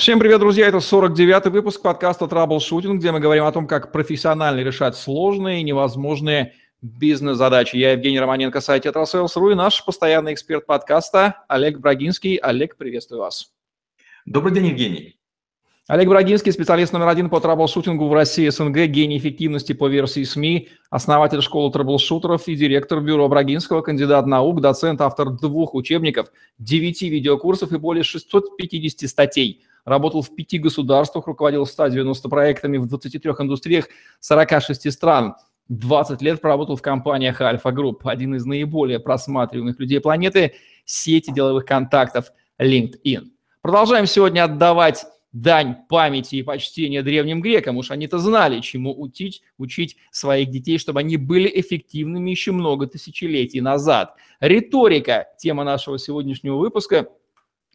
Всем привет, друзья! Это 49-й выпуск подкаста «Траблшутинг», где мы говорим о том, как профессионально решать сложные и невозможные бизнес-задачи. Я Евгений Романенко, сайт «TetraSales.ru» и наш постоянный эксперт подкаста Олег Брагинский. Олег, приветствую вас. Добрый день, Евгений. Олег Брагинский, специалист номер один по траблшутингу в России СНГ, гений эффективности по версии СМИ, основатель школы траблшутеров и директор бюро Брагинского, кандидат наук, доцент, автор двух учебников, девяти видеокурсов и более 650 статей – работал в пяти государствах, руководил 190 проектами в 23 индустриях 46 стран. 20 лет проработал в компаниях Альфа Групп, один из наиболее просматриваемых людей планеты, сети деловых контактов LinkedIn. Продолжаем сегодня отдавать дань памяти и почтения древним грекам. Уж они-то знали, чему учить, учить своих детей, чтобы они были эффективными еще много тысячелетий назад. Риторика – тема нашего сегодняшнего выпуска.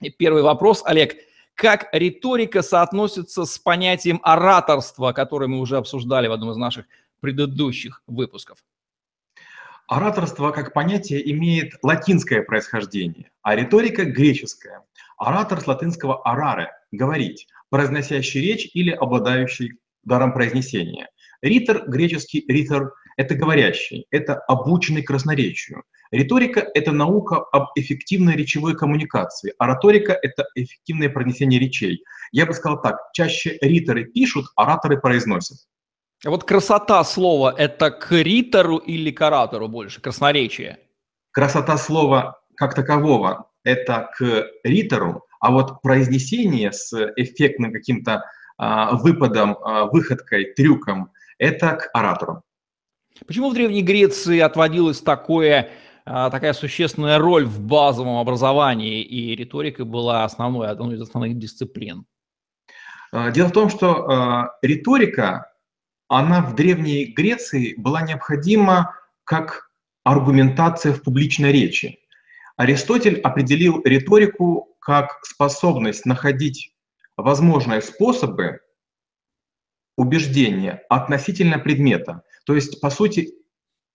И первый вопрос, Олег – как риторика соотносится с понятием ораторства, которое мы уже обсуждали в одном из наших предыдущих выпусков? Ораторство как понятие имеет латинское происхождение, а риторика – греческая. Оратор с латинского «орare» – говорить, произносящий речь или обладающий даром произнесения. Ритор, греческий ритор, это говорящий, это обученный красноречию. Риторика – это наука об эффективной речевой коммуникации, а риторика – это эффективное пронесение речей. Я бы сказал так, чаще риторы пишут, ораторы произносят. А вот красота слова – это к ритору или к оратору больше, красноречие? Красота слова как такового – это к ритору, а вот произнесение с эффектным каким-то а, выпадом, а, выходкой, трюком – это к оратору. Почему в Древней Греции отводилось такое, а, такая существенная роль в базовом образовании, и риторика была основной, одной из основных дисциплин? А, дело в том, что а, риторика, она в Древней Греции была необходима как аргументация в публичной речи. Аристотель определил риторику как способность находить возможные способы убеждения относительно предмета. То есть, по сути,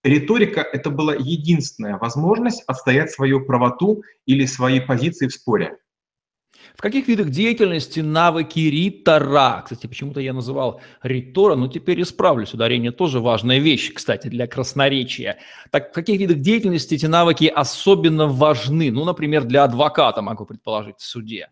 риторика — это была единственная возможность отстоять свою правоту или свои позиции в споре. В каких видах деятельности навыки ритора? Кстати, почему-то я называл ритора, но теперь исправлюсь. Ударение тоже важная вещь, кстати, для красноречия. Так в каких видах деятельности эти навыки особенно важны? Ну, например, для адвоката, могу предположить, в суде.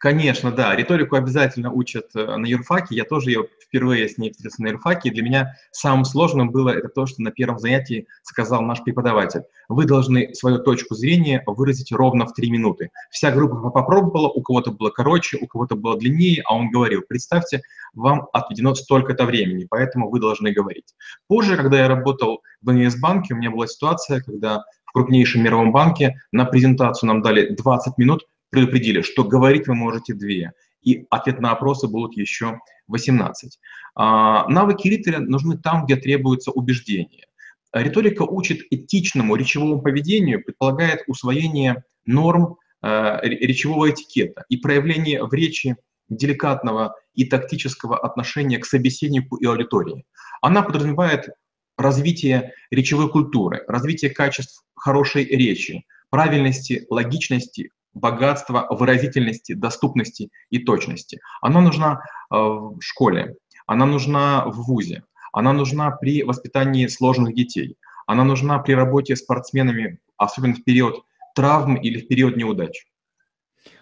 Конечно, да. Риторику обязательно учат э, на юрфаке. Я тоже ее впервые с ней встретился на юрфаке. И для меня самым сложным было это то, что на первом занятии сказал наш преподаватель. Вы должны свою точку зрения выразить ровно в три минуты. Вся группа попробовала, у кого-то было короче, у кого-то было длиннее, а он говорил, представьте, вам отведено столько-то времени, поэтому вы должны говорить. Позже, когда я работал в НС-банке, у меня была ситуация, когда в крупнейшем мировом банке на презентацию нам дали 20 минут, предупредили, что говорить вы можете две, и ответ на опросы будут еще 18. А, навыки ритора нужны там, где требуется убеждение. Риторика учит этичному речевому поведению, предполагает усвоение норм э, речевого этикета и проявление в речи деликатного и тактического отношения к собеседнику и аудитории. Она подразумевает развитие речевой культуры, развитие качеств хорошей речи, правильности, логичности, богатства, выразительности, доступности и точности. Она нужна э, в школе, она нужна в ВУЗе, она нужна при воспитании сложных детей, она нужна при работе спортсменами, особенно в период травм или в период неудач.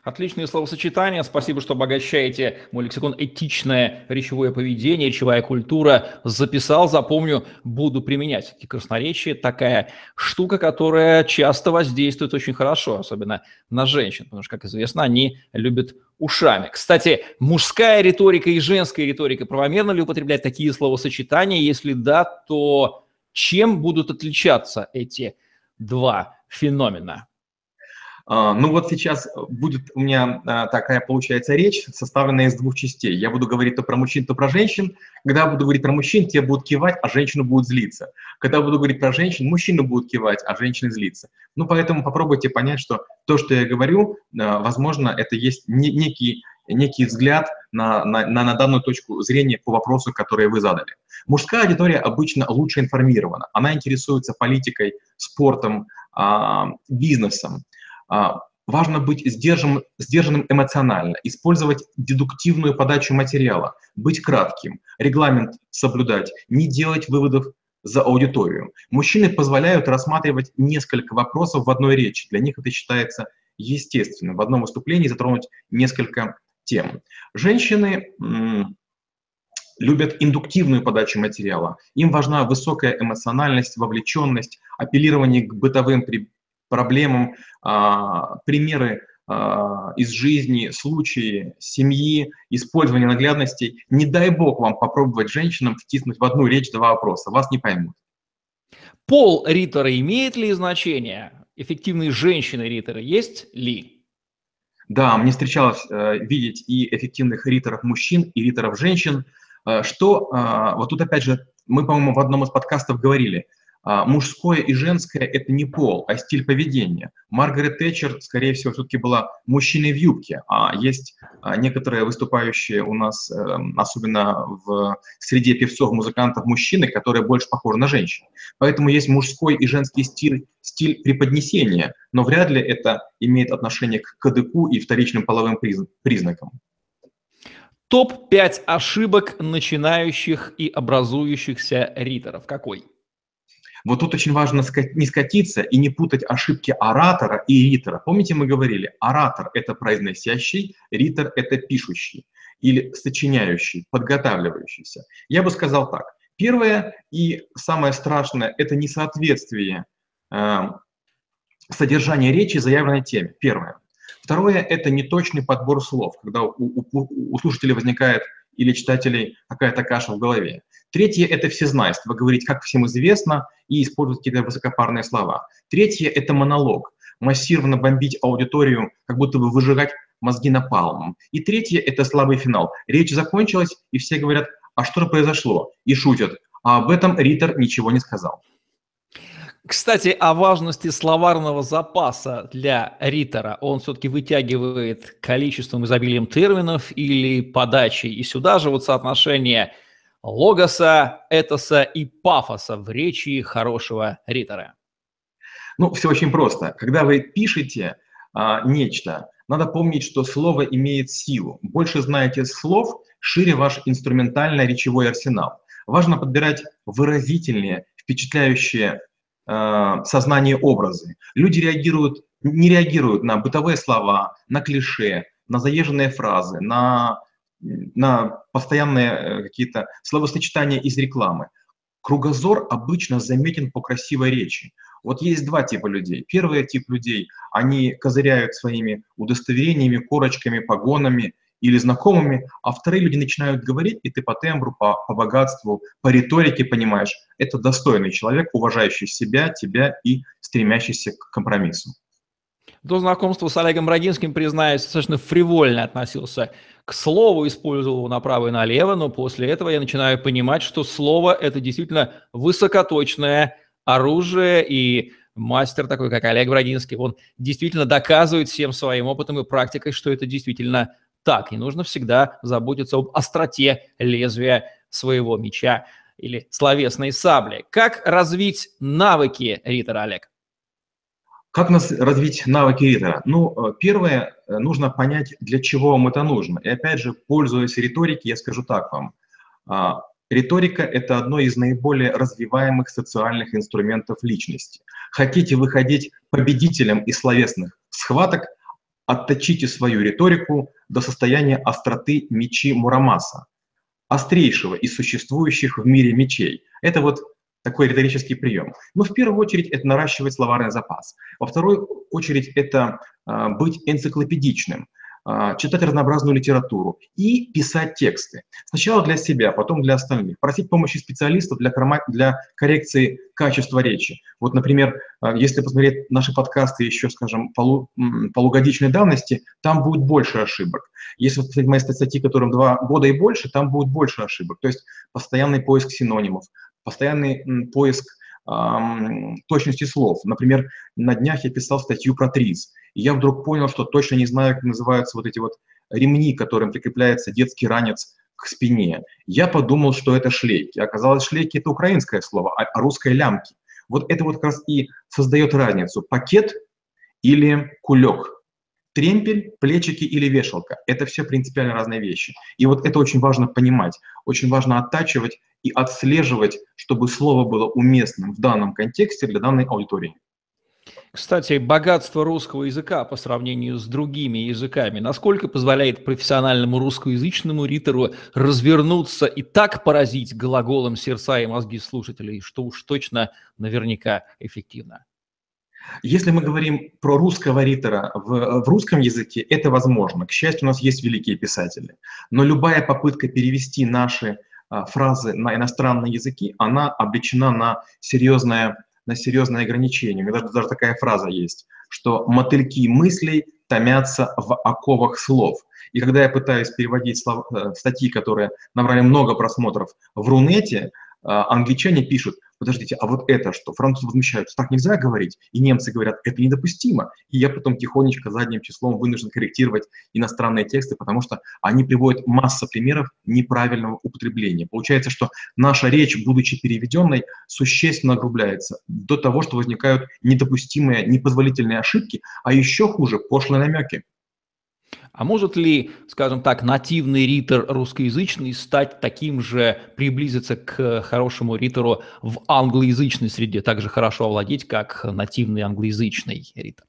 Отличные словосочетания. Спасибо, что обогащаете мой лексикон. Этичное речевое поведение, речевая культура. Записал, запомню, буду применять. И красноречие такая штука, которая часто воздействует очень хорошо, особенно на женщин, потому что, как известно, они любят ушами. Кстати, мужская риторика и женская риторика правомерно ли употреблять такие словосочетания? Если да, то чем будут отличаться эти два феномена? А, ну вот сейчас будет у меня а, такая получается речь, составленная из двух частей. Я буду говорить то про мужчин, то про женщин. Когда буду говорить про мужчин, те будут кивать, а женщины будут злиться. Когда буду говорить про женщин, мужчины будут кивать, а женщины злиться. Ну поэтому попробуйте понять, что то, что я говорю, а, возможно, это есть некий, некий взгляд на, на, на, на данную точку зрения по вопросу, который вы задали. Мужская аудитория обычно лучше информирована. Она интересуется политикой, спортом, бизнесом. А, важно быть сдержанным, эмоционально, использовать дедуктивную подачу материала, быть кратким, регламент соблюдать, не делать выводов за аудиторию. Мужчины позволяют рассматривать несколько вопросов в одной речи. Для них это считается естественным. В одном выступлении затронуть несколько тем. Женщины любят индуктивную подачу материала. Им важна высокая эмоциональность, вовлеченность, апеллирование к бытовым проблемам, а, примеры а, из жизни, случаи семьи, использование наглядностей. Не дай бог вам попробовать женщинам втиснуть в одну речь два вопроса, вас не поймут. Пол ритора имеет ли значение? Эффективные женщины-риторы есть ли? Да, мне встречалось э, видеть и эффективных риторов мужчин, и риторов женщин. Э, что, э, вот тут опять же, мы, по-моему, в одном из подкастов говорили – мужское и женское – это не пол, а стиль поведения. Маргарет Тэтчер, скорее всего, все-таки была мужчиной в юбке, а есть а, некоторые выступающие у нас, эм, особенно в среде певцов, музыкантов, мужчины, которые больше похожи на женщин. Поэтому есть мужской и женский стиль, стиль преподнесения, но вряд ли это имеет отношение к КДК и вторичным половым признакам. Топ-5 ошибок начинающих и образующихся риторов. Какой? Вот тут очень важно не скатиться и не путать ошибки оратора и ритора. Помните, мы говорили, оратор – это произносящий, ритор – это пишущий или сочиняющий, подготавливающийся. Я бы сказал так. Первое и самое страшное – это несоответствие э, содержания речи заявленной теме. Первое. Второе – это неточный подбор слов, когда у, у, у слушателя возникает или читателей какая-то каша в голове. Третье – это всезнайство, говорить, как всем известно, и использовать какие-то высокопарные слова. Третье – это монолог, массированно бомбить аудиторию, как будто бы выжигать мозги напалмом. И третье – это слабый финал. Речь закончилась, и все говорят, а что произошло? И шутят. А об этом Риттер ничего не сказал. Кстати, о важности словарного запаса для ритора. Он все-таки вытягивает количеством, изобилием терминов или подачей. И сюда же вот соотношение логоса, этоса и пафоса в речи хорошего ритора. Ну, все очень просто. Когда вы пишете а, нечто, надо помнить, что слово имеет силу. Больше знаете слов, шире ваш инструментально-речевой арсенал. Важно подбирать выразительные, впечатляющие сознание образы. Люди реагируют, не реагируют на бытовые слова, на клише, на заезженные фразы, на, на постоянные э, какие-то словосочетания из рекламы. Кругозор обычно заметен по красивой речи. Вот есть два типа людей. Первый тип людей, они козыряют своими удостоверениями, корочками, погонами или знакомыми, а вторые люди начинают говорить, и ты по тембру, по, по богатству, по риторике понимаешь, это достойный человек, уважающий себя, тебя и стремящийся к компромиссу. До знакомства с Олегом Брагинским, признаюсь, достаточно фривольно относился к слову, использовал его направо и налево, но после этого я начинаю понимать, что слово – это действительно высокоточное оружие, и мастер такой, как Олег Брагинский, он действительно доказывает всем своим опытом и практикой, что это действительно так. И нужно всегда заботиться об остроте лезвия своего меча или словесной сабли. Как развить навыки ритора, Олег? Как нас развить навыки ритора? Ну, э, первое, э, нужно понять, для чего вам это нужно. И опять же, пользуясь риторикой, я скажу так вам. А, риторика – это одно из наиболее развиваемых социальных инструментов личности. Хотите выходить победителем из словесных схваток, отточите свою риторику до состояния остроты мечи Мурамаса, острейшего из существующих в мире мечей. Это вот такой риторический прием. Но в первую очередь это наращивать словарный запас. Во вторую очередь это э, быть энциклопедичным. А, читать разнообразную литературу и писать тексты. Сначала для себя, потом для остальных. Просить помощи специалистов для, для коррекции качества речи. Вот, например, а, если посмотреть наши подкасты еще, скажем, полу, полугодичной давности, там будет больше ошибок. Если посмотреть мои статьи, которым два года и больше, там будет больше ошибок. То есть постоянный поиск синонимов, постоянный поиск точности слов. Например, на днях я писал статью про триз, и я вдруг понял, что точно не знаю, как называются вот эти вот ремни, которым прикрепляется детский ранец к спине. Я подумал, что это шлейки. Оказалось, шлейки – это украинское слово, а, а русское – лямки. Вот это вот как раз и создает разницу – пакет или кулек. Тремпель, плечики или вешалка – это все принципиально разные вещи. И вот это очень важно понимать, очень важно оттачивать и отслеживать, чтобы слово было уместным в данном контексте для данной аудитории. Кстати, богатство русского языка по сравнению с другими языками, насколько позволяет профессиональному русскоязычному ритору развернуться и так поразить глаголом сердца и мозги слушателей, что уж точно наверняка эффективно? Если мы говорим про русского ритора в, в русском языке, это возможно. К счастью, у нас есть великие писатели. Но любая попытка перевести наши а, фразы на иностранные языки, она обречена на серьезное, на. У меня даже, даже такая фраза есть, что мотыльки мыслей томятся в оковах слов. И когда я пытаюсь переводить слов, э, статьи, которые набрали много просмотров в Рунете, а, англичане пишут, подождите, а вот это что? Французы возмущаются, так нельзя говорить. И немцы говорят, это недопустимо. И я потом тихонечко задним числом вынужден корректировать иностранные тексты, потому что они приводят масса примеров неправильного употребления. Получается, что наша речь, будучи переведенной, существенно огрубляется до того, что возникают недопустимые, непозволительные ошибки, а еще хуже – пошлые намеки. А может ли, скажем так, нативный ритер русскоязычный стать таким же, приблизиться к хорошему ритеру в англоязычной среде, также хорошо овладеть, как нативный англоязычный ритер?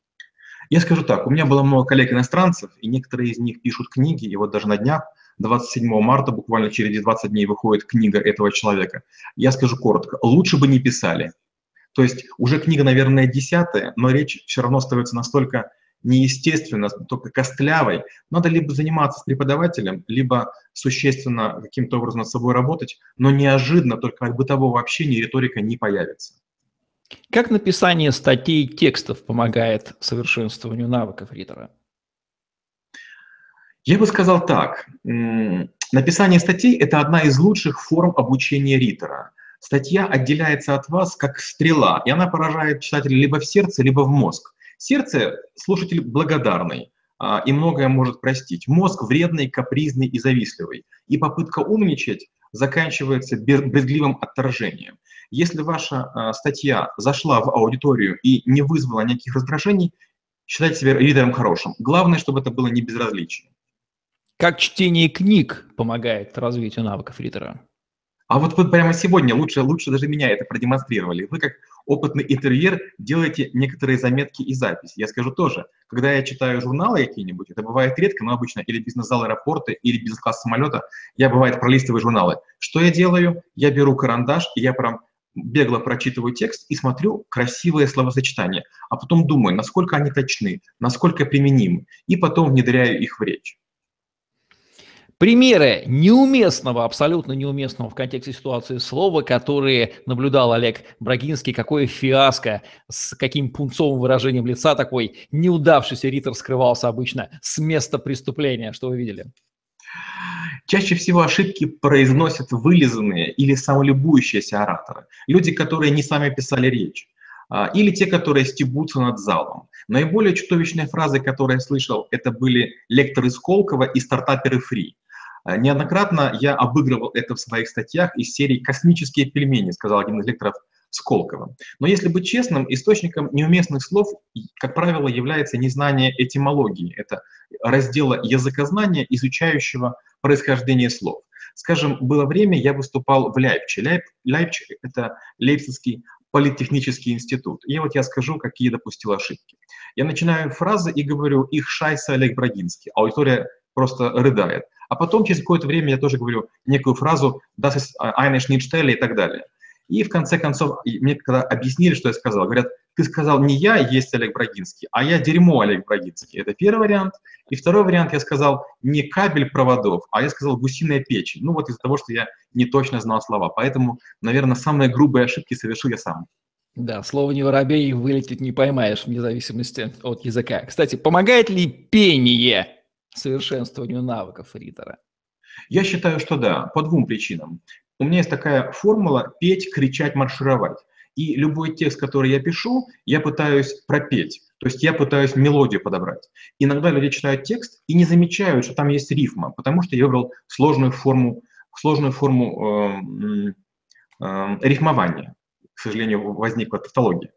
Я скажу так, у меня было много коллег-иностранцев, и некоторые из них пишут книги, и вот даже на днях, 27 марта, буквально через 20 дней выходит книга этого человека. Я скажу коротко, лучше бы не писали. То есть уже книга, наверное, десятая, но речь все равно остается настолько неестественно, только костлявой, надо либо заниматься с преподавателем, либо существенно каким-то образом над собой работать, но неожиданно только от бытового общения риторика не появится. Как написание статей и текстов помогает совершенствованию навыков ритора? Я бы сказал так. Написание статей – это одна из лучших форм обучения ритора. Статья отделяется от вас как стрела, и она поражает читателя либо в сердце, либо в мозг. Сердце – слушатель благодарный а, и многое может простить. Мозг вредный, капризный и завистливый. И попытка умничать заканчивается брезгливым отторжением. Если ваша а, статья зашла в аудиторию и не вызвала никаких раздражений, считайте себя лидером хорошим. Главное, чтобы это было не безразличие. Как чтение книг помогает развитию навыков лидера? А вот вы прямо сегодня лучше, лучше даже меня это продемонстрировали. Вы как опытный интервьюер делаете некоторые заметки и записи. Я скажу тоже, когда я читаю журналы какие-нибудь, это бывает редко, но обычно или бизнес-зал аэропорта, или бизнес-класс самолета, я бывает пролистываю журналы. Что я делаю? Я беру карандаш, и я прям бегло прочитываю текст и смотрю красивые словосочетания, а потом думаю, насколько они точны, насколько применимы, и потом внедряю их в речь. Примеры неуместного, абсолютно неуместного в контексте ситуации слова, которые наблюдал Олег Брагинский, какое фиаско, с каким пунцовым выражением лица такой неудавшийся ритор скрывался обычно с места преступления, что вы видели? Чаще всего ошибки произносят вылизанные или самолюбующиеся ораторы, люди, которые не сами писали речь, а, или те, которые стебутся над залом. Наиболее чудовищные фразы, которые я слышал, это были лекторы Сколково и стартаперы Фри. Э, неоднократно я обыгрывал это в своих статьях из серии «Космические пельмени», сказал один из лекторов Сколково. Но если быть честным, источником неуместных слов, как правило, является незнание этимологии. Это раздела языкознания, изучающего происхождение слов. Скажем, было время, я выступал в Ляйпче. Ляйп, Ляйпч – это Лейпцигский политехнический институт. И вот я скажу, какие допустил ошибки. Я начинаю фразы и говорю «их шайса Олег Брагинский». Аудитория просто рыдает. А потом через какое-то время я тоже говорю некую фразу «das ist eine Schnittstelle» и так далее. И в конце концов, мне когда объяснили, что я сказал, говорят, ты сказал не я есть Олег Брагинский, а я дерьмо Олег Брагинский. Это первый вариант. И второй вариант я сказал не кабель проводов, а я сказал гусиная печень. Ну вот из-за того, что я не точно знал слова. Поэтому, наверное, самые грубые ошибки совершил я сам. Да, слово не воробей вылететь не поймаешь, вне зависимости от языка. Кстати, помогает ли пение совершенствованию навыков ритора? Я считаю, что да, по двум причинам. У меня есть такая формула «петь, кричать, маршировать». И любой текст, который я пишу, я пытаюсь пропеть. То есть я пытаюсь мелодию подобрать. Иногда люди читают текст и не замечают, что там есть рифма, потому что я выбрал сложную форму, сложную форму э, э, рифмования. К сожалению, возникла тавтология.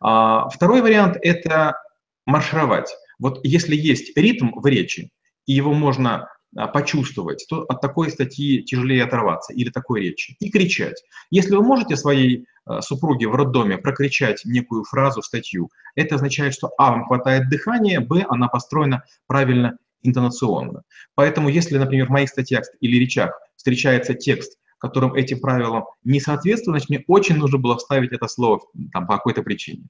А, второй вариант – это маршировать. Вот если есть ритм в речи, и его можно а, почувствовать, то от такой статьи тяжелее оторваться или такой речи. И кричать. Если вы можете своей а, супруге в роддоме прокричать некую фразу, статью, это означает, что а, вам хватает дыхания, б, она построена правильно интонационно. Поэтому если, например, в моих статьях или речах встречается текст, которым этим правилам не соответствует, значит, мне очень нужно было вставить это слово там, по какой-то причине.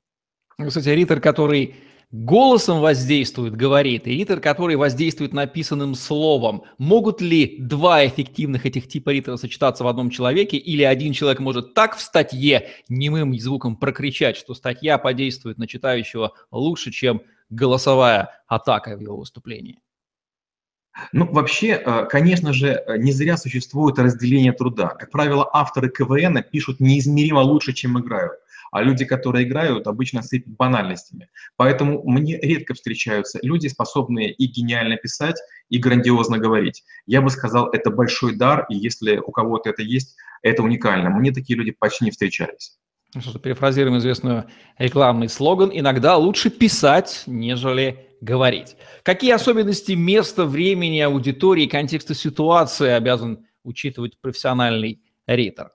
Кстати, ритор, который голосом воздействует, говорит, и ритор, который воздействует написанным словом. Могут ли два эффективных этих типа ритора сочетаться в одном человеке, или один человек может так в статье немым звуком прокричать, что статья подействует на читающего лучше, чем голосовая атака в его выступлении? Ну, вообще, э, конечно же, не зря существует разделение труда. Как правило, авторы КВН пишут неизмеримо лучше, чем играют а люди, которые играют, обычно сыпят банальностями. Поэтому мне редко встречаются люди, способные и гениально писать, и грандиозно говорить. Я бы сказал, это большой дар, и если у кого-то это есть, это уникально. Мне такие люди почти не встречались. Ну что перефразируем известную рекламный слоган «Иногда лучше писать, нежели говорить». Какие особенности места, времени, аудитории, контекста ситуации обязан учитывать профессиональный ритор?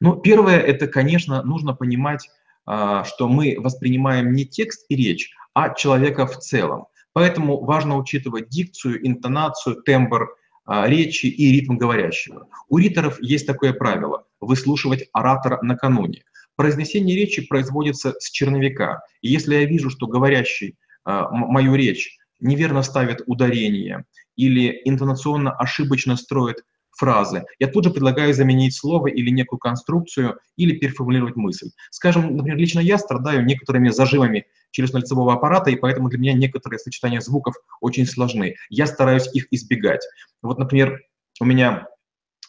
Ну, первое, это, конечно, нужно понимать, а, что мы воспринимаем не текст и речь, а человека в целом. Поэтому важно учитывать дикцию, интонацию, тембр а, речи и ритм говорящего. У риторов есть такое правило – выслушивать оратора накануне. Произнесение речи производится с черновика. И если я вижу, что говорящий а, мою речь неверно ставит ударение или интонационно ошибочно строит фразы. Я тут же предлагаю заменить слово или некую конструкцию, или переформулировать мысль. Скажем, например, лично я страдаю некоторыми зажимами челюстно-лицевого аппарата, и поэтому для меня некоторые сочетания звуков очень сложны. Я стараюсь их избегать. Вот, например, у меня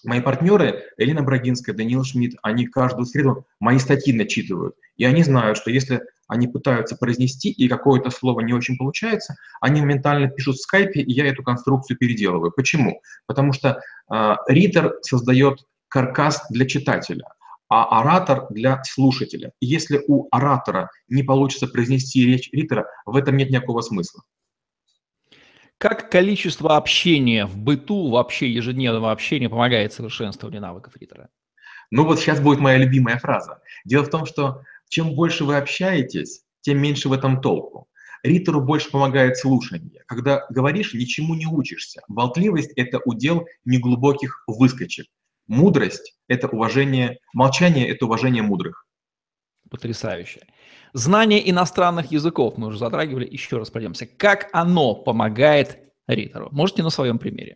Мои партнеры, Элина Брагинская, Даниил Шмидт, они каждую среду мои статьи начитывают. И они знают, что если они пытаются произнести, и какое-то слово не очень получается, они моментально пишут в скайпе, и я эту конструкцию переделываю. Почему? Потому что э, ритер создает каркас для читателя, а оратор для слушателя. И если у оратора не получится произнести речь ритера, в этом нет никакого смысла. Как количество общения в быту, вообще ежедневного общения помогает совершенствованию навыков ритера? Ну вот сейчас будет моя любимая фраза. Дело в том, что чем больше вы общаетесь, тем меньше в этом толку. Ритору больше помогает слушание. Когда говоришь, ничему не учишься. Болтливость – это удел неглубоких выскочек. Мудрость – это уважение, молчание – это уважение мудрых. Потрясающе. Знание иностранных языков, мы уже затрагивали, еще раз пройдемся. Как оно помогает ритору? Можете на своем примере?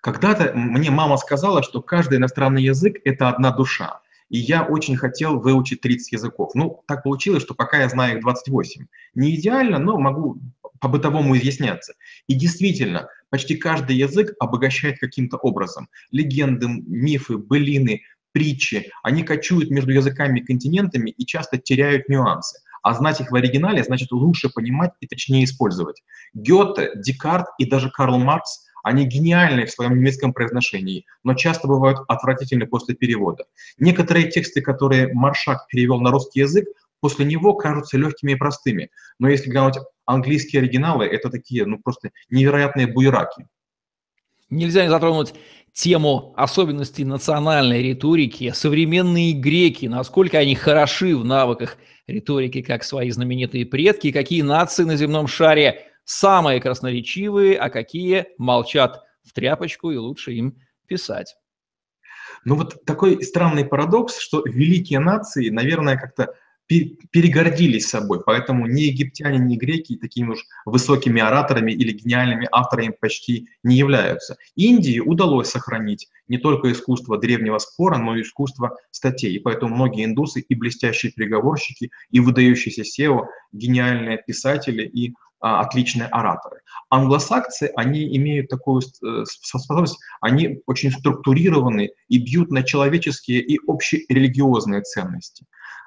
Когда-то мне мама сказала, что каждый иностранный язык – это одна душа и я очень хотел выучить 30 языков. Ну, так получилось, что пока я знаю их 28. Не идеально, но могу по-бытовому изъясняться. И действительно, почти каждый язык обогащает каким-то образом. Легенды, мифы, былины, притчи, они кочуют между языками и континентами и часто теряют нюансы. А знать их в оригинале значит лучше понимать и точнее использовать. Гёте, Декарт и даже Карл Маркс они гениальны в своем немецком произношении, но часто бывают отвратительны после перевода. Некоторые тексты, которые Маршак перевел на русский язык, после него кажутся легкими и простыми. Но если глянуть английские оригиналы, это такие, ну, просто невероятные буераки. Нельзя не затронуть тему особенностей национальной риторики. Современные греки, насколько они хороши в навыках риторики, как свои знаменитые предки, какие нации на земном шаре самые красноречивые, а какие молчат в тряпочку и лучше им писать. Ну вот такой странный парадокс, что великие нации, наверное, как-то перегордились собой, поэтому ни египтяне, ни греки такими уж высокими ораторами или гениальными авторами почти не являются. Индии удалось сохранить не только искусство древнего спора, но и искусство статей, и поэтому многие индусы и блестящие переговорщики, и выдающиеся SEO, гениальные писатели и отличные ораторы. Англосаксы, они имеют такую э, способность, они очень структурированы и бьют на человеческие и общерелигиозные ценности.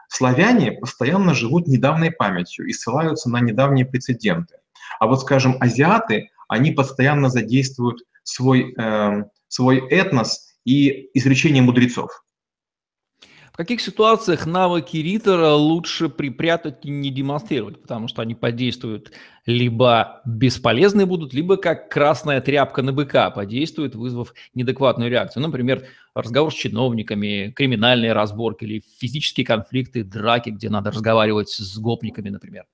Славяне постоянно живут недавней памятью и ссылаются на недавние прецеденты. А вот, скажем, азиаты, они постоянно задействуют свой, э, свой этнос и изречение мудрецов. Каких ситуациях навыки ритора лучше припрятать и не демонстрировать, потому что они подействуют либо бесполезны будут, либо как красная тряпка на быка подействует, вызвав неадекватную реакцию. Например, разговор с чиновниками, криминальные разборки или физические конфликты, драки, где надо разговаривать с гопниками, например.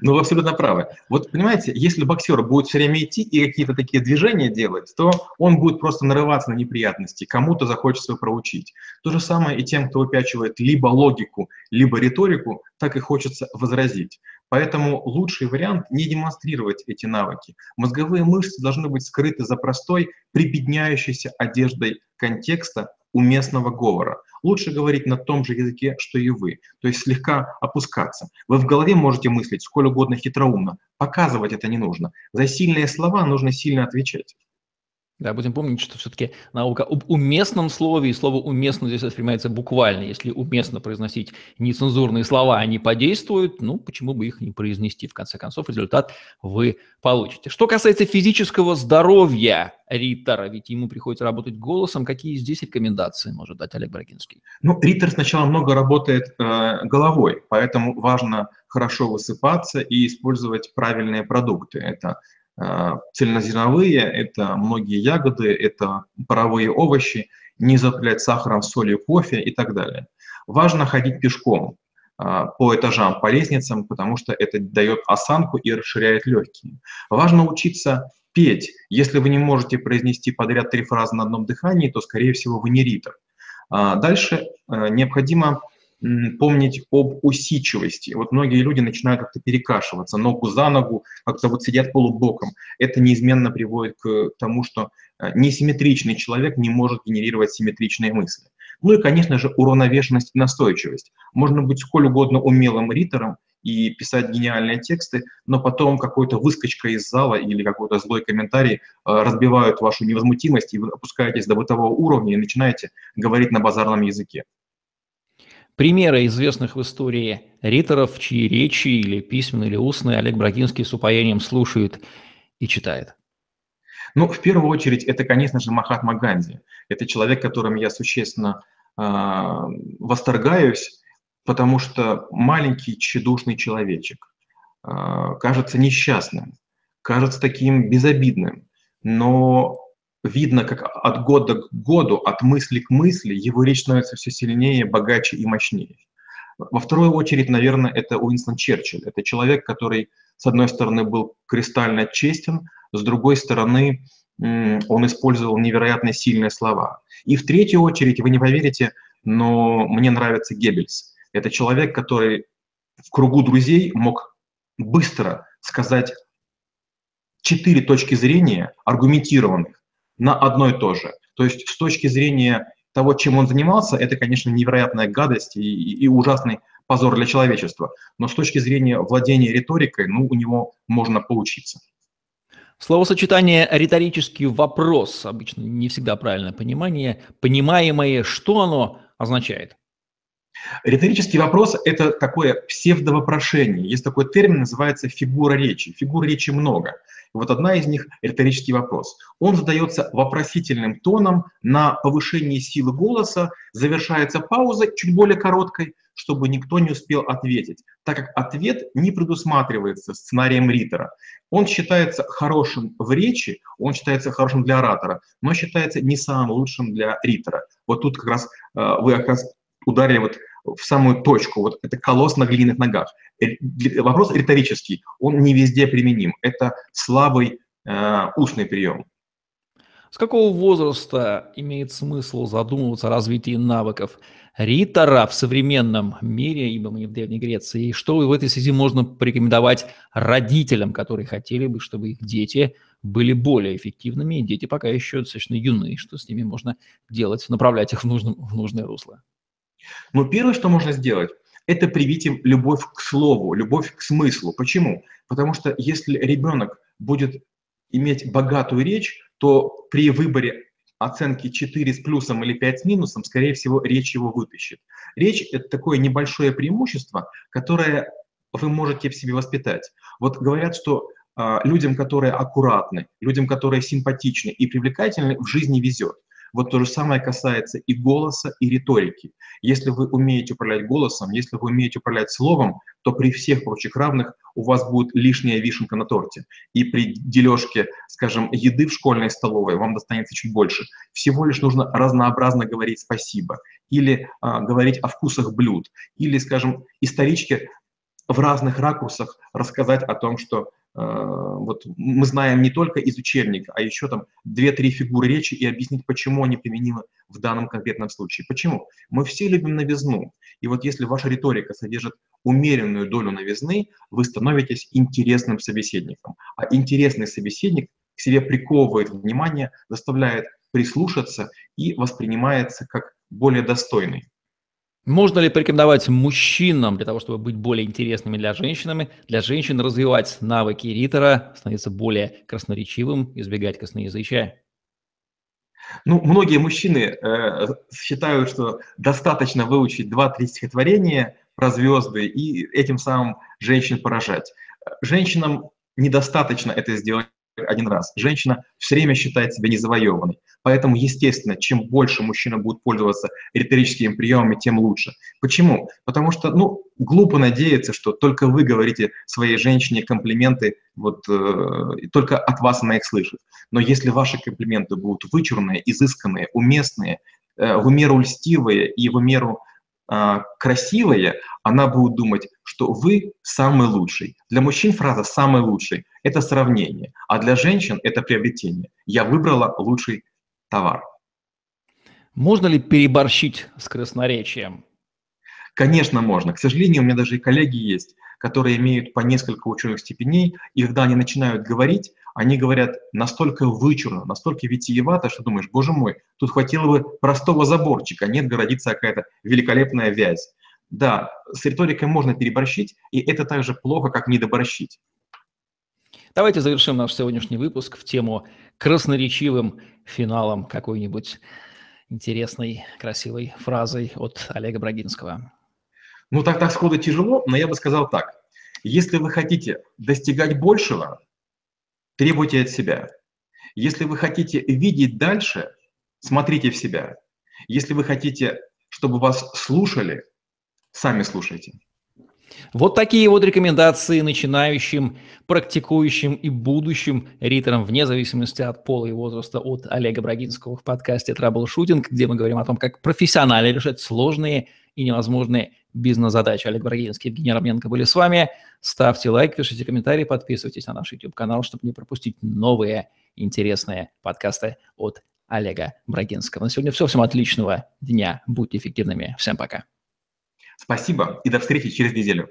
Ну, вы абсолютно правы. Вот, понимаете, если боксер будет все время идти и какие-то такие движения делать, то он будет просто нарываться на неприятности, кому-то захочется проучить. То же самое и тем, кто выпячивает либо логику, либо риторику, так и хочется возразить. Поэтому лучший вариант не демонстрировать эти навыки. Мозговые мышцы должны быть скрыты за простой, прибедняющейся одеждой контекста уместного говора. Лучше говорить на том же языке, что и вы, то есть слегка опускаться. Вы в голове можете мыслить сколь угодно хитроумно, показывать это не нужно. За сильные слова нужно сильно отвечать. Да, будем помнить, что все-таки наука об уместном слове, и слово «уместно» здесь воспринимается буквально. Если уместно произносить нецензурные слова, они подействуют, ну, почему бы их не произнести? В конце концов, результат вы получите. Что касается физического здоровья Риттера, ведь ему приходится работать голосом, какие здесь рекомендации может дать Олег Брагинский? Ну, Риттер сначала много работает э, головой, поэтому важно хорошо высыпаться и использовать правильные продукты. Это цельнозерновые, это многие ягоды, это паровые овощи, не заплять сахаром, солью, кофе и так далее. Важно ходить пешком а, по этажам, по лестницам, потому что это дает осанку и расширяет легкие. Важно учиться петь. Если вы не можете произнести подряд три фразы на одном дыхании, то, скорее всего, вы не ритор. А, дальше необходимо помнить об усидчивости. Вот многие люди начинают как-то перекашиваться, ногу за ногу, как-то вот сидят полубоком. Это неизменно приводит к тому, что э, несимметричный человек не может генерировать симметричные мысли. Ну и, конечно же, уравновешенность и настойчивость. Можно быть сколь угодно умелым ритором и писать гениальные тексты, но потом какой-то выскочка из зала или какой-то злой комментарий э, разбивают вашу невозмутимость, и вы опускаетесь до бытового уровня и начинаете говорить на базарном языке примеры известных в истории риторов, чьи речи или письменные, или устные Олег Брагинский с упоением слушает и читает? Ну, в первую очередь, это, конечно же, Махатма Ганди. Это человек, которым я существенно э, восторгаюсь, потому что маленький, тщедушный человечек э, кажется несчастным, кажется таким безобидным, но видно, как от года к году, от мысли к мысли, его речь становится все сильнее, богаче и мощнее. Во вторую очередь, наверное, это Уинстон Черчилль. Это человек, который, с одной стороны, был кристально честен, с другой стороны, он использовал невероятно сильные слова. И в третью очередь, вы не поверите, но мне нравится Геббельс. Это человек, который в кругу друзей мог быстро сказать четыре точки зрения, аргументированных, на одно и то же. То есть с точки зрения того, чем он занимался, это, конечно, невероятная гадость и, и, и ужасный позор для человечества. Но с точки зрения владения риторикой, ну, у него можно поучиться. Словосочетание «риторический вопрос» обычно не всегда правильное понимание. Понимаемое, что оно означает? Риторический вопрос – это такое псевдовопрошение. Есть такой термин, называется фигура речи. Фигур речи много. Вот одна из них – риторический вопрос. Он задается вопросительным тоном на повышении силы голоса, завершается пауза чуть более короткой, чтобы никто не успел ответить, так как ответ не предусматривается сценарием ритора. Он считается хорошим в речи, он считается хорошим для оратора, но считается не самым лучшим для ритора. Вот тут как раз э, вы как раз ударили вот в самую точку. Вот это колосс на глиняных ногах. Э, вопрос риторический, он не везде применим. Это слабый э, устный прием. С какого возраста имеет смысл задумываться о развитии навыков ритора в современном мире, ибо мы в Древней Греции? И что в этой связи можно порекомендовать родителям, которые хотели бы, чтобы их дети были более эффективными, и дети пока еще достаточно юные, что с ними можно делать, направлять их в, нужном, в нужное русло? Но первое, что можно сделать, это привить им любовь к слову, любовь к смыслу. Почему? Потому что если ребенок будет иметь богатую речь, то при выборе оценки 4 с плюсом или 5 с минусом, скорее всего, речь его вытащит. Речь – это такое небольшое преимущество, которое вы можете в себе воспитать. Вот говорят, что э, людям, которые аккуратны, людям, которые симпатичны и привлекательны, в жизни везет. Вот то же самое касается и голоса, и риторики. Если вы умеете управлять голосом, если вы умеете управлять словом, то при всех прочих равных у вас будет лишняя вишенка на торте. И при дележке, скажем, еды в школьной столовой вам достанется чуть больше. Всего лишь нужно разнообразно говорить спасибо, или а, говорить о вкусах блюд, или, скажем, историчке в разных ракурсах рассказать о том, что э, вот мы знаем не только из учебника, а еще там две-три фигуры речи и объяснить, почему они применимы в данном конкретном случае. Почему? Мы все любим новизну. И вот если ваша риторика содержит умеренную долю новизны, вы становитесь интересным собеседником. А интересный собеседник к себе приковывает внимание, заставляет прислушаться и воспринимается как более достойный. Можно ли порекомендовать мужчинам для того, чтобы быть более интересными для женщинами, для женщин развивать навыки ритора, становиться более красноречивым, избегать косноязычия? Ну, многие мужчины э, считают, что достаточно выучить 2-3 стихотворения про звезды и этим самым женщин поражать. Женщинам недостаточно это сделать один раз. Женщина все время считает себя незавоеванной. Поэтому, естественно, чем больше мужчина будет пользоваться риторическими приемами, тем лучше. Почему? Потому что, ну, глупо надеяться, что только вы говорите своей женщине комплименты, вот э, только от вас она их слышит. Но если ваши комплименты будут вычурные, изысканные, уместные, э, в меру льстивые и в меру а, красивое, она будет думать, что вы самый лучший. Для мужчин фраза «самый лучший» — это сравнение, а для женщин — это приобретение. Я выбрала лучший товар. Можно ли переборщить с красноречием? Конечно, можно. К сожалению, у меня даже и коллеги есть, которые имеют по несколько ученых степеней, и когда они начинают говорить, они говорят настолько вычурно, настолько витиевато, что думаешь, боже мой, тут хватило бы простого заборчика, нет, городится какая-то великолепная вязь. Да, с риторикой можно переборщить, и это так же плохо, как недоборщить. Давайте завершим наш сегодняшний выпуск в тему красноречивым финалом какой-нибудь интересной, красивой фразой от Олега Брагинского. Ну, так, так сходу тяжело, но я бы сказал так. Если вы хотите достигать большего, требуйте от себя. Если вы хотите видеть дальше, смотрите в себя. Если вы хотите, чтобы вас слушали, сами слушайте. Вот такие вот рекомендации начинающим, практикующим и будущим риторам, вне зависимости от пола и возраста, от Олега Брагинского в подкасте «Траблшутинг», где мы говорим о том, как профессионально решать сложные и невозможные бизнес-задачи. Олег Брагинский, Евгений Ромненко были с вами. Ставьте лайк, пишите комментарии, подписывайтесь на наш YouTube-канал, чтобы не пропустить новые интересные подкасты от Олега Брагинского. На сегодня все. Всем отличного дня. Будьте эффективными. Всем пока. Спасибо и до встречи через неделю.